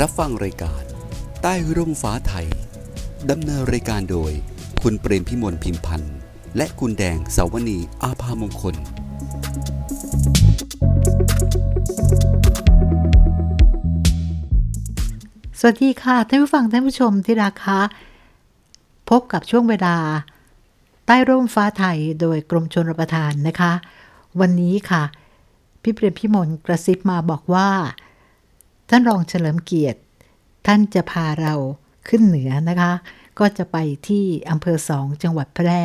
รับฟังรายการ ใต้ร่มฟ้าไทยดำเนินรายการโดย คุณเปรมพิมลพิมพันธ์ และคุณแดงสาวนีอาภามงคล สวัสดีค่ะท่านผู้ฟังท่านผู้ชมที่รักคะพบกับช่วงเวลา ใต้ร่มฟ้าไทยโดยกรมชนรประทานนะคะ วันนี้ค่ะ พี่เปรมพี่มนกระซิบมาบอกว่า ท่านรองเฉลิมเกียรติ ท่านจะพาเราขึ้นเหนือนะคะ ก็จะไปที่อำเภอสองจังหวัดแพร่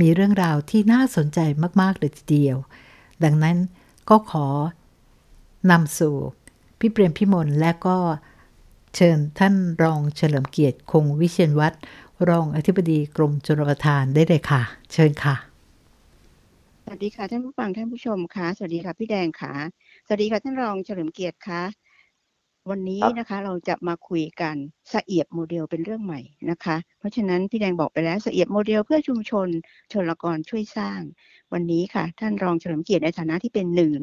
มีเรื่องราวที่น่าสนใจมากๆเลยทีเดียว ดังนั้นก็ขอนำสู่พี่เปรมพี่มนและก็เชิญท่านรองเฉลิมเกียรติคงวิเชียนวัตรรองอธิบดีกรมชลประทานได้เลยค่ะ เชิญค่ะ สวัสดีค่ะท่านผู้ฟังท่านผู้ชมค่ะ สวัสดีค่ะพี่แดงค่ะ สวัสดีค่ะท่านรองเฉลิมเกียรติค่ะ วันนี้ครับนะคะเราจะมาคุยกันสะเอียบโมเดลเป็นเรื่องใหม่นะคะ เพราะฉะนั้นพี่แดงบอกไปแล้วสะเอียบโมเดลเพื่อชุมชนชนละกรช่วยสร้าง วันนี้ค่ะ ท่านรองเฉลิมเกียรติในฐานะที่เป็นหนึ่ง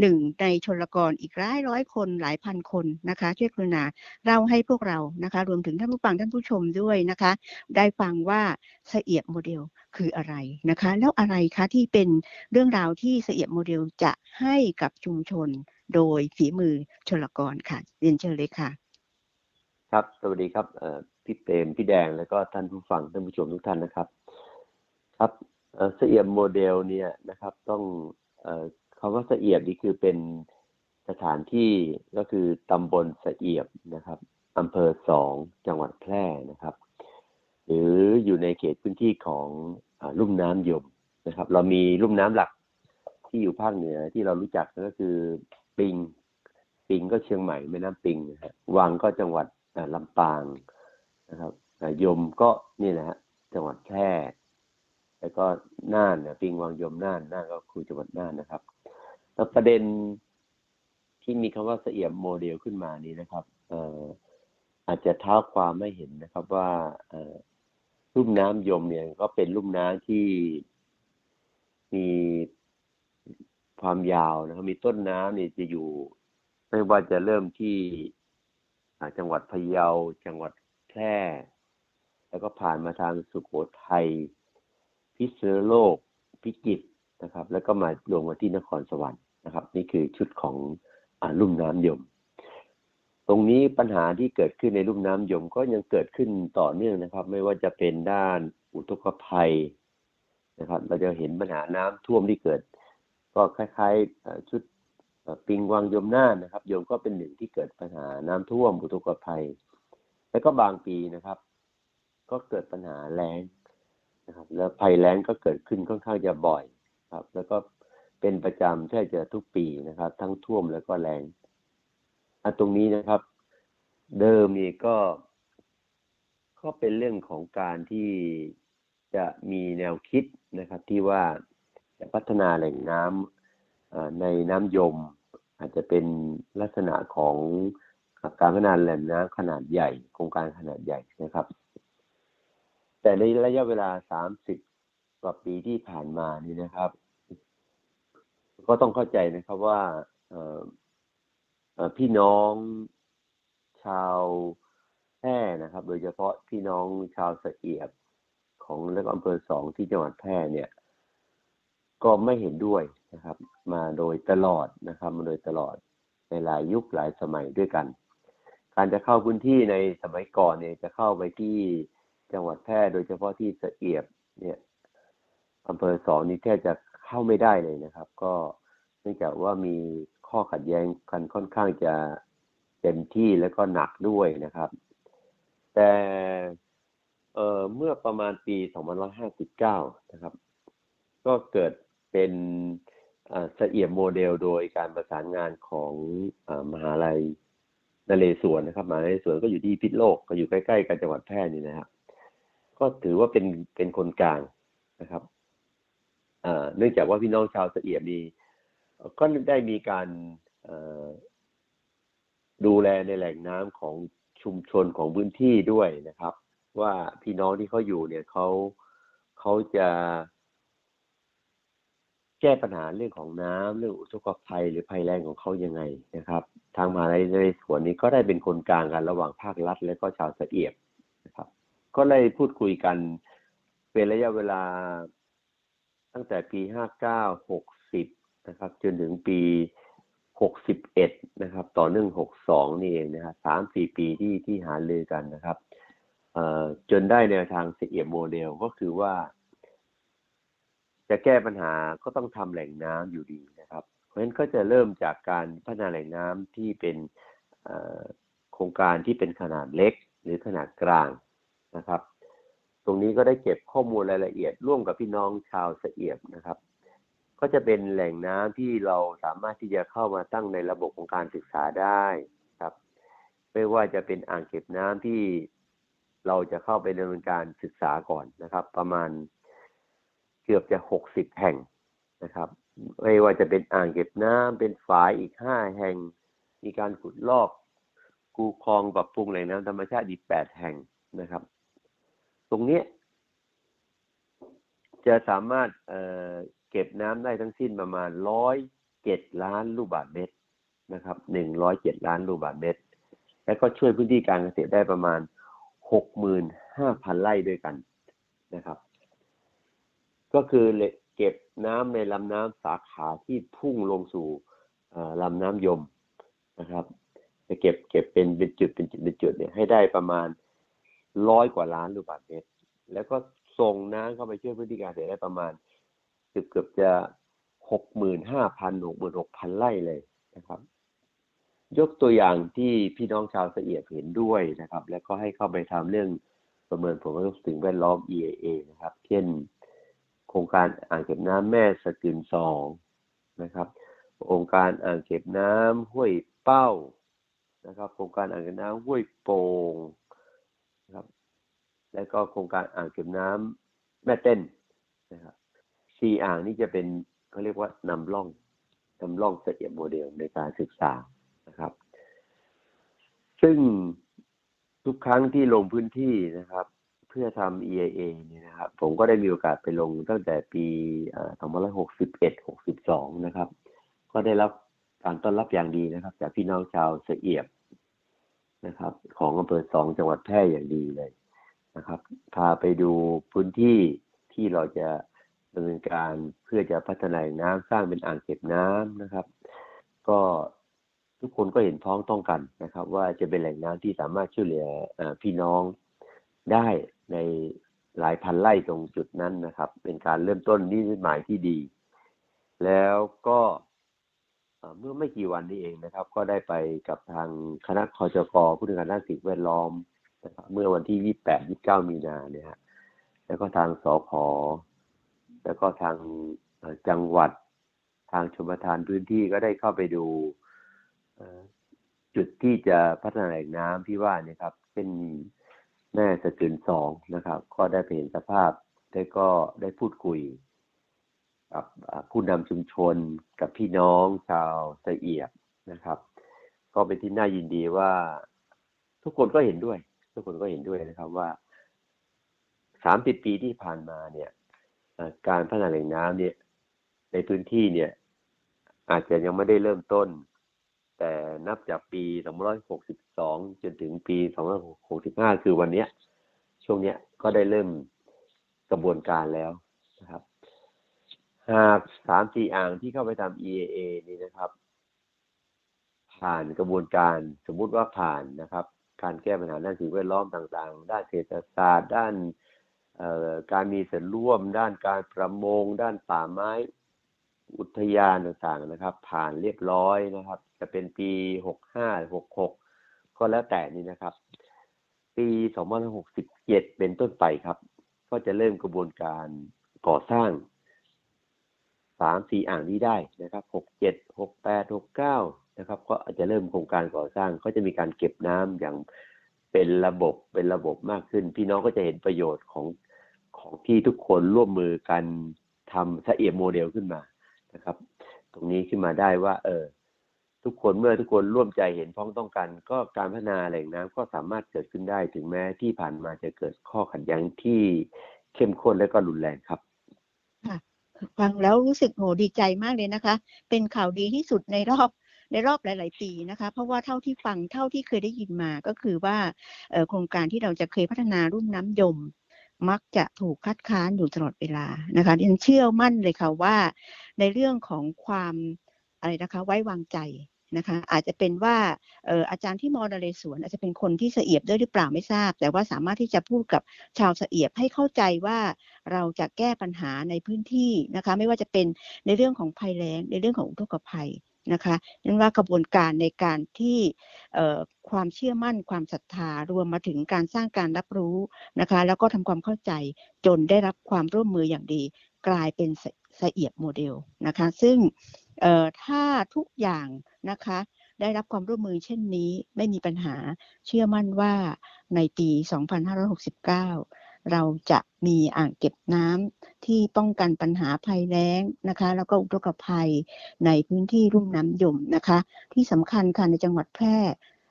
หนึ่งในชนละกรอีกหลายร้อยคนหลายพันคนนะคะ ช่วยกรุณาเล่าให้พวกเรานะคะ รวมถึงท่านผู้ฟังท่านผู้ชมด้วยนะคะ ได้ฟังว่าสะเอียบโมเดลคืออะไรนะคะ แล้วอะไรคะที่เป็นเรื่องราวที่สะเอียบโมเดลจะให้กับชุมชน โดยฝีมือชลกรค่ะเรียนเชิญเลยค่ะ ครับ สวัสดีครับพี่เปรมพี่แดงแล้วก็ท่านผู้ฟังท่านผู้ชมทุกท่านนะครับ ครับสะเอียบโมเดลเนี่ยนะครับ ต้องเอ่อคำว่าสะเอียบนี่คือเป็นสถานที่ก็คือตำบลเสียบนะครับอำเภอสองจังหวัดแพร่นะครับ หรืออยู่ในเขตพื้นที่ของอลุ่มน้ำยมนะครับ เรามีลุ่มน้ำหลักที่อยู่ภาคเหนือที่เรารู้จักก็คือ ปิง ปิงก็เชียงใหม่แม่น้ำปิงนะฮะวังก็จังหวัดลำปางนะครับยมก็นี่นะฮะจังหวัดแพร่แล้วก็น่านนะปิงวังยมน่านน่านก็คือจังหวัดน่านนะครับ แล้วประเด็นที่มีคำว่าเสียมโมเดลขึ้นมานี้นะครับเอ่ออาจจะเท้าความไม่เห็นนะครับว่าเอ่อลุ่มน้ำยมเนี่ยก็เป็นลุ่มน้ำที่มี ความยาวนะครับมีต้นน้ำเนี่ยจะอยู่ ไม่ว่าจะเริ่มที่จังหวัดพะเยาจังหวัดแพร่ แล้วก็ผ่านมาทางสุโขทัยพิษณุโลกพิจิตรนะครับ แล้วก็มาลงมาที่นครสวรรค์นะครับ นี่คือชุดของอลุ่มน้ำยม ตรงนี้ปัญหาที่เกิดขึ้นในลุ่มน้ำยมก็ยังเกิดขึ้นต่อเนื่องนะครับ ไม่ว่าจะเป็นด้านอุทกภัยนะครับ เราจะเห็นปัญหาน้ำท่วมที่เกิด ก็คล้ายๆชุดเอ่อปิงวังยมน่านนะครับ โยมก็เป็นหนึ่งที่เกิดปัญหาน้ำท่วมอุทกภัย แล้วก็บางปีนะครับ ก็เกิดปัญหาแล้งนะครับ แล้วภัยแล้งก็เกิดขึ้นค่อนข้างจะบ่อยครับ แล้วก็เป็นประจำแทบจะทุกปีนะครับ ทั้งท่วมแล้วก็แล้งอันตรงนี้นะครับ เดิมนี่ก็ ก็เป็นเรื่องของการที่จะมีแนวคิดนะครับ ที่ว่า จะพัฒนาแหล่งน้ำอ่าในน้ำยม อาจจะเป็นลักษณะของการพัฒนาแหล่งน้ำขนาดใหญ่ โครงการขนาดใหญ่นะครับ แต่ในระยะเวลา 30 กว่าปีที่ผ่านมานี่นะครับ ก็ต้องเข้าใจนะครับว่าพี่น้องชาวแพร่นะครับ โดยเฉพาะพี่น้องชาวสะเอียบของแล้วก็อำเภอสองที่จังหวัดแพร่เนี่ย ก็ไม่เห็นด้วยนะครับ มาโดยตลอดนะครับ มาโดยตลอดในหลายยุคหลายสมัยด้วยกัน การจะเข้าพื้นที่ในสมัยก่อนเนี่ยจะเข้าไปที่จังหวัดแพร่โดยเฉพาะที่สะเอียบเนี่ยอำเภอสองนี่แทบจะเข้าไม่ได้เลยนะครับ ก็เนื่องจากว่ามีข้อขัดแย้งกันค่อนข้างจะเต็มที่แล้วก็หนักด้วยนะครับ แต่เออเมื่อประมาณปี 2559 นะครับ ก็เกิด เป็นอ่าสะเอี่ยมโมเดลโดยการประสานงานของอมหาลัยนเรศวรนะครับมหาลัยนเรศวรก็อยู่ที่พิษโลกก็อยู่ใกล้ๆกับจังหวัดแพร่นี่นะครับก็ถือว่าเป็นเป็นคนกลางนะครับเนื่องจากว่าพี่น้องชาวสเอี่ยมนี่ก็ได้มีการดูแลในแหล่งน้ำของชุมชนของพื้นที่ด้วยนะครับ ว่าพี่น้องที่เขาอยู่เนี่ยเขาเขาจะ แก้ปัญหาเรื่องของน้ำเรื่องอุทกภัยหรือภัยแรงของเขายังไงนะครับ ทางมหาลัยในส่วนนี้ก็ได้เป็นคนกลางกันระหว่างภาครัฐ และก็ชาวสะเอียบนะครับ ก็เลยพูดคุยกันเป็นระยะเวลาตั้งแต่ปี59 60นะครับ จนถึงปี61นะครับ ต่อเนื่อง62นี่เองนะครับสามสี่ปีที่ที่หาเลือกันนะครับเอ่อจนได้แนวทางเสียบโมเดลก็คือว่า จะแก้ปัญหาก็ต้องทำแหล่งน้ำอยู่ดีนะครับ เพราะฉะนั้นก็จะเริ่มจากการพัฒนาแหล่งน้ำที่เป็นโครงการที่เป็นขนาดเล็กหรือขนาดกลางนะครับ ตรงนี้ก็ได้เก็บข้อมูลรายละเอียด ร่วมกับพี่น้องชาวสเอียบนะครับ ก็จะเป็นแหล่งน้ำที่เราสามารถที่จะเข้ามาตั้งในระบบของการศึกษาได้ครับ ไม่ว่าจะเป็นอ่างเก็บน้ำที่เราจะเข้าไปดำเนินการศึกษาก่อนนะครับ ประมาณ กือบจะหกสิบแห่งนะครับ ไม่ว่าจะเป็นอ่างเก็บน้ำเป็นฝายอีกห้าแห่ง มีการขุดลอกคูคลองปรับปรุงแหล่งน้ำธรรมชาติอีกแปดแห่งนะครับ ตรงนี้จะสามารถเเก็บน้ำได้ทั้งสิ้นประมาณร้อยเจ็ดล้านลูกบาศก์เมตรนะครับหนึ่งร้อยเจ็ดล้านลูกบาศก์เมตร และก็ช่วยพื้นที่การเกษตรได้ประมาณหกหมื่นห้าพันไร่ด้วยกันนะครับ ก็คือเก็บน้ำในลำน้ำสาขาที่พุ่งลงสู่เอ่อลำน้ำยมนะครับจะเก็บเก็บเป็นเป็นจุดเป็นจุดเป็นจุดเนี่ยให้ได้ประมาณร้อยกว่าล้านลูกบาศก์เมตร แล้วก็ส่งน้ำเข้าไปช่วยพื้นที่การเกษตรได้ประมาณเกือบเกือบจะหกหมื่นห้าพันหกหมื่นหกพันไร่เลยนะครับ ยกตัวอย่างที่พี่น้องชาวสะเอียดเห็นด้วยนะครับ แล้วก็ให้เข้าไปทำเรื่องประเมินผลกระทบสิ่งแวดล้อม EAA นะครับ เช่น โครงการอ่างเก็บน้ำแม่สกึนสองนะครับโครงการอ่างเก็บน้ำห้วยเป้านะครับ โครงการอ่างเก็บน้ำห้วยโป่งนะครับ แล้วก็โครงการอ่างเก็บน้ำแม่เต้นนะครับสี่อ่างนี้จะเป็นเขาเรียกว่านำร่องนำร่องเสถียรโมเดลในการศึกษานะครับ ซึ่งทุกครั้งที่ลงพื้นที่นะครับ เพื่อทำ EIA เนี่ยนะครับ ผมก็ได้มีโอกาสไปลงตั้งแต่ปี2561 62 นะครับ ก็ได้รับการต้อนรับอย่างดีนะครับ จากพี่น้องชาวเสเอียบนะครับ ของอำเภอสองจังหวัดแพร่อย่างดีเลยนะครับ พาไปดูพื้นที่ที่เราจะดำเนินการเพื่อจะพัฒนาน้ำสร้างเป็นอ่างเก็บน้ำนะครับ ก็ทุกคนก็เห็นพ้องต้องกันนะครับ ว่าจะเป็นแหล่งน้ำที่สามารถช่วยเหลือพี่น้องได้ ในหลายพันไร่ตรงจุดนั้นนะครับ เป็นการเริ่มต้นนิมิตหมายที่ดี แล้วก็เมื่อไม่กี่วันนี้เองนะครับ ก็ได้ไปกับทางคณะคอจกผู้ทำงานด้านสิ่งแวดล้อมนะครับเมื่อวันที่ 28 29 มีนาเนี่ยฮะแล้วก็ทางสพแล้วก็ทางจังหวัดทางชมทานพื้นที่ก็ได้เข้าไปดูจุดที่จะพัฒนาแหล่งน้ำที่ว่านี่ครับ เป็น แม่สะเกินสองนะครับ ก็ได้ไปเห็นสภาพได้ก็ได้พูดคุยกับผู้นำชุมชนกับพี่น้องชาวสะเอียบนะครับ ก็เป็นที่น่ายินดีว่าทุกคนก็เห็นด้วย ทุกคนก็เห็นด้วยนะครับว่าสามสิบปีที่ผ่านมาเนี่ยการพัฒนาแหล่งน้ำเนี่ย ในพื้นที่เนี่ย อาจจะยังไม่ได้เริ่มต้น แต่นับจากปี 262 จนถึงปี 265 คือวันนี้ช่วงนี้ก็ได้เริ่มกระบวนการแล้วนะครับ หากสามสี่อ่างที่เข้าไปทำ EAA นี่นะครับ ผ่านกระบวนการสมมุติว่าผ่านนะครับ การแก้ปัญหาด้านสิ่งแวดล้อมต่างๆ ด้านเศรษฐศาสตร์ ด้านการมีส่วนร่วม ด้านการประมง ด้านป่าไม้ อุทยานต่างๆนะครับ ผ่านเรียบร้อยนะครับ จะเป็นปีหกห้าหกหกก็แล้วแต่นี่นะครับ ปีสองพันหกสิบเจ็ดเป็นต้นไปครับ ก็จะเริ่มกระบวนการก่อสร้างสามสี่อ่างนี้ได้นะครับหกเจ็ดหกแปดหกเก้านะครับ ก็อาจจะเริ่มโครงการก่อสร้างก็จะมีการเก็บน้ำอย่างเป็นระบบเป็นระบบมากขึ้น พี่น้องก็จะเห็นประโยชน์ของของที่ทุกคนร่วมมือกันทำสะเอียบโมเดลขึ้นมา นะครับ ตรงนี้ขึ้นมาได้ว่า เออ ทุกคนเมื่อทุกคนร่วมใจเห็นพ้องต้องกัน ก็การพัฒนาแหล่งน้ำก็สามารถเกิดขึ้นได้ถึงแม้ที่ผ่านมาจะเกิดข้อขัดแย้งที่เข้มข้นและก็รุนแรงครับค่ะฟังแล้วรู้สึกโหดีใจมากเลยนะคะ เป็นข่าวดีที่สุดในรอบในรอบหลาย ๆ ปีนะคะ เพราะว่าเท่าที่ฟังเท่าที่เคยได้ยินมาก็คือว่าโครงการที่เราจะเคยพัฒนารุ่มน้ำยม มักจะถูกคัดค้านอยู่ตลอดเวลานะคะดิฉันเชื่อมั่นเลยค่ะว่า ในเรื่องของความอะไรนะคะไว้วางใจนะคะอาจจะเป็นว่าอาจารย์ที่มอนเรศวรอาจจะเป็นคนที่เสียบด้วยหรือเปล่าไม่ทราบ แต่ว่าสามารถที่จะพูดกับชาวเสียบให้เข้าใจว่าเราจะแก้ปัญหาในพื้นที่นะคะไม่ว่าจะเป็นในเรื่องของภัยแล้งในเรื่องของอุทกภัย นะคะนั่นว่ากระบวนการในการที่ความเชื่อมั่นความศรัทธารวมมาถึงการสร้างการรับรู้นะคะแล้วก็ทำความเข้าใจจนได้รับความร่วมมืออย่างดี กลายเป็นเสียบโมเดลนะคะซึ่งถ้าทุกอย่างนะคะได้รับความร่วมมือเช่นนี้ไม่มีปัญหาเชื่อมั่นว่าในปี 2569 เราจะมีอ่างเก็บน้ำที่ป้องกันปัญหาภัยแล้งนะคะ แล้วก็อุทกภัยในพื้นที่รุ่มน้ำยมนะคะ ที่สำคัญค่ะในจังหวัดแพร่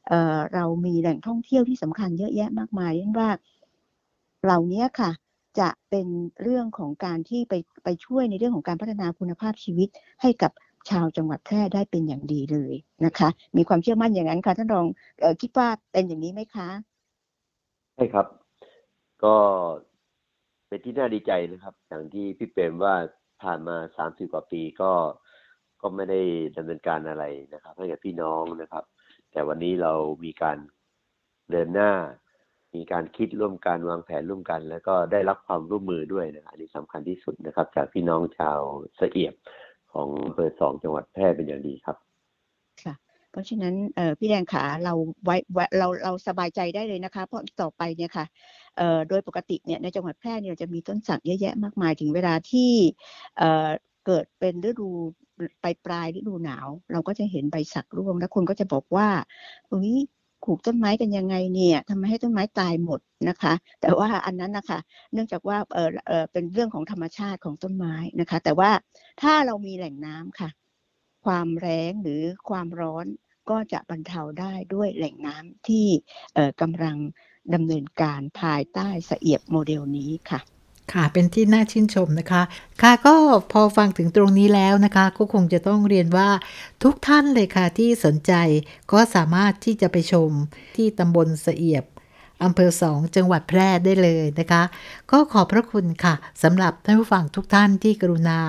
เเรามีแหล่งท่องเที่ยวที่สำคัญเยอะแยะมากมายเช่นว่าเหล่านี้ค่ะจะเป็นเรื่องของการที่ไปไปช่วยในเรื่องของการพัฒนาคุณภาพชีวิตให้กับชาวจังหวัดแพร่ได้เป็นอย่างดีเลยนะคะ มีความเชื่อมั่นอย่างนั้นค่ะท่านรองออคิดว่าเป็นอย่างนี้ไหมคะ ใช่ครับ ก็เป็นที่น่าดีใจนะครับ อย่างที่พี่เปรมว่าผ่านมาสามสิบกว่าปีก็ก็ไม่ได้ดำเนินการอะไรนะครับ ให้กับพี่น้องนะครับ แต่วันนี้เรามีการเดินหน้า มีการคิดร่วมกันวางแผนร่วมกัน แล้วก็ได้รับความร่วมมือด้วยนะอันนี้สำคัญที่สุดนะครับ จากพี่น้องชาวเสียบของอำเภอสองจังหวัดแพร่เป็นอย่างดีครับ เพราะฉะนั้นพี่แดงขาเราไว้เราเราสบายใจได้เลยนะคะ เพราะต่อไปเนี่ยค่ะโดยปกติเนี่ยในจังหวัดแพร่เนี่ยจะมีต้นสักเยอะแยะมากมายถึงเวลาที่เกิดเป็นฤดูปลายปลายฤดูหนาว เราก็จะเห็นใบสักร่วงแล้วคนก็จะบอกว่าอุ้ยขูกต้นไม้กันยังไงเนี่ยทำไมให้ต้นไม้ตายหมดนะคะ แต่ว่าอันนั้นนะคะเนื่องจากว่าเออเออเป็นเรื่องของธรรมชาติของต้นไม้นะคะ แต่ว่าถ้าเรามีแหล่งน้ำค่ะ ความแรงหรือความร้อนก็จะบรรเทาได้ด้วยแหล่งน้ำที่กำลังดำเนินการภายใต้เสียบโมเดลนี้ค่ะค่ะเป็นที่น่าชื่นชมนะคะ ค่ะก็พอฟังถึงตรงนี้แล้วนะคะ ก็คงจะต้องเรียนว่าทุกท่านเลยค่ะที่สนใจก็สามารถที่จะไปชมที่ตำบลเสียบ อำเภอสองจังหวัดแพร่ได้เลยนะคะ ก็ขอบพระคุณค่ะสำหรับท่านผู้ฟังทุกท่านที่กรุณา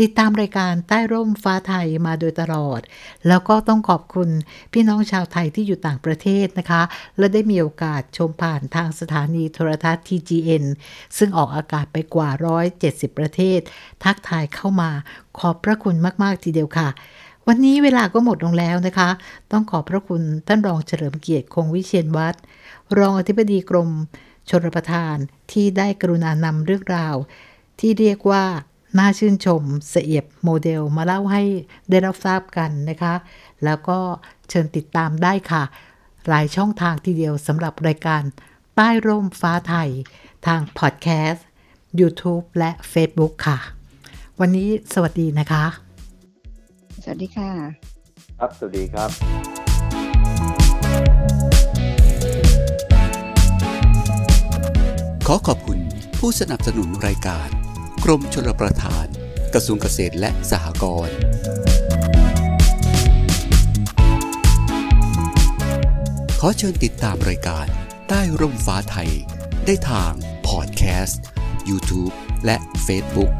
ติดตามรายการใต้ร่มฟ้าไทยมาโดยตลอด แล้วก็ต้องขอบคุณพี่น้องชาวไทยที่อยู่ต่างประเทศนะคะ และได้มีโอกาสชมผ่านทางสถานีโทรทัศน์ TGN ซึ่งออกอากาศไปกว่า 170 ประเทศ ทักทายเข้ามาขอบพระคุณมาก ๆ ทีเดียวค่ะ วันนี้เวลาก็หมดลงแล้วนะคะ ต้องขอบพระคุณท่านรองเฉลิมเกียรติคงวิเชียนวัฒน์รองอธิบดีกรมชนประทานที่ได้กรุณานำเรื่องราว ที่เรียกว่าน่าชื่นชมเสียบโมเดลมาเล่าให้ได้รับทราบกันนะคะ แล้วก็เชิญติดตามได้ค่ะ หลายช่องทางทีเดียวสำหรับรายการใต้ร่มฟ้าไทย ทางพอดแคสต์ YouTube และ Facebook ค่ะ วันนี้สวัสดีนะคะ สวัสดีค่ะ ครับ สวัสดีครับขอขอบคุณผู้สนับสนุนรายการ กรมชลประทาน กระทรวงเกษตรและสหกรณ์ขอเชิญติดตามรายการใต้ร่มฟ้าไทย ได้ทางพอดแคสต์ YouTube และ Facebook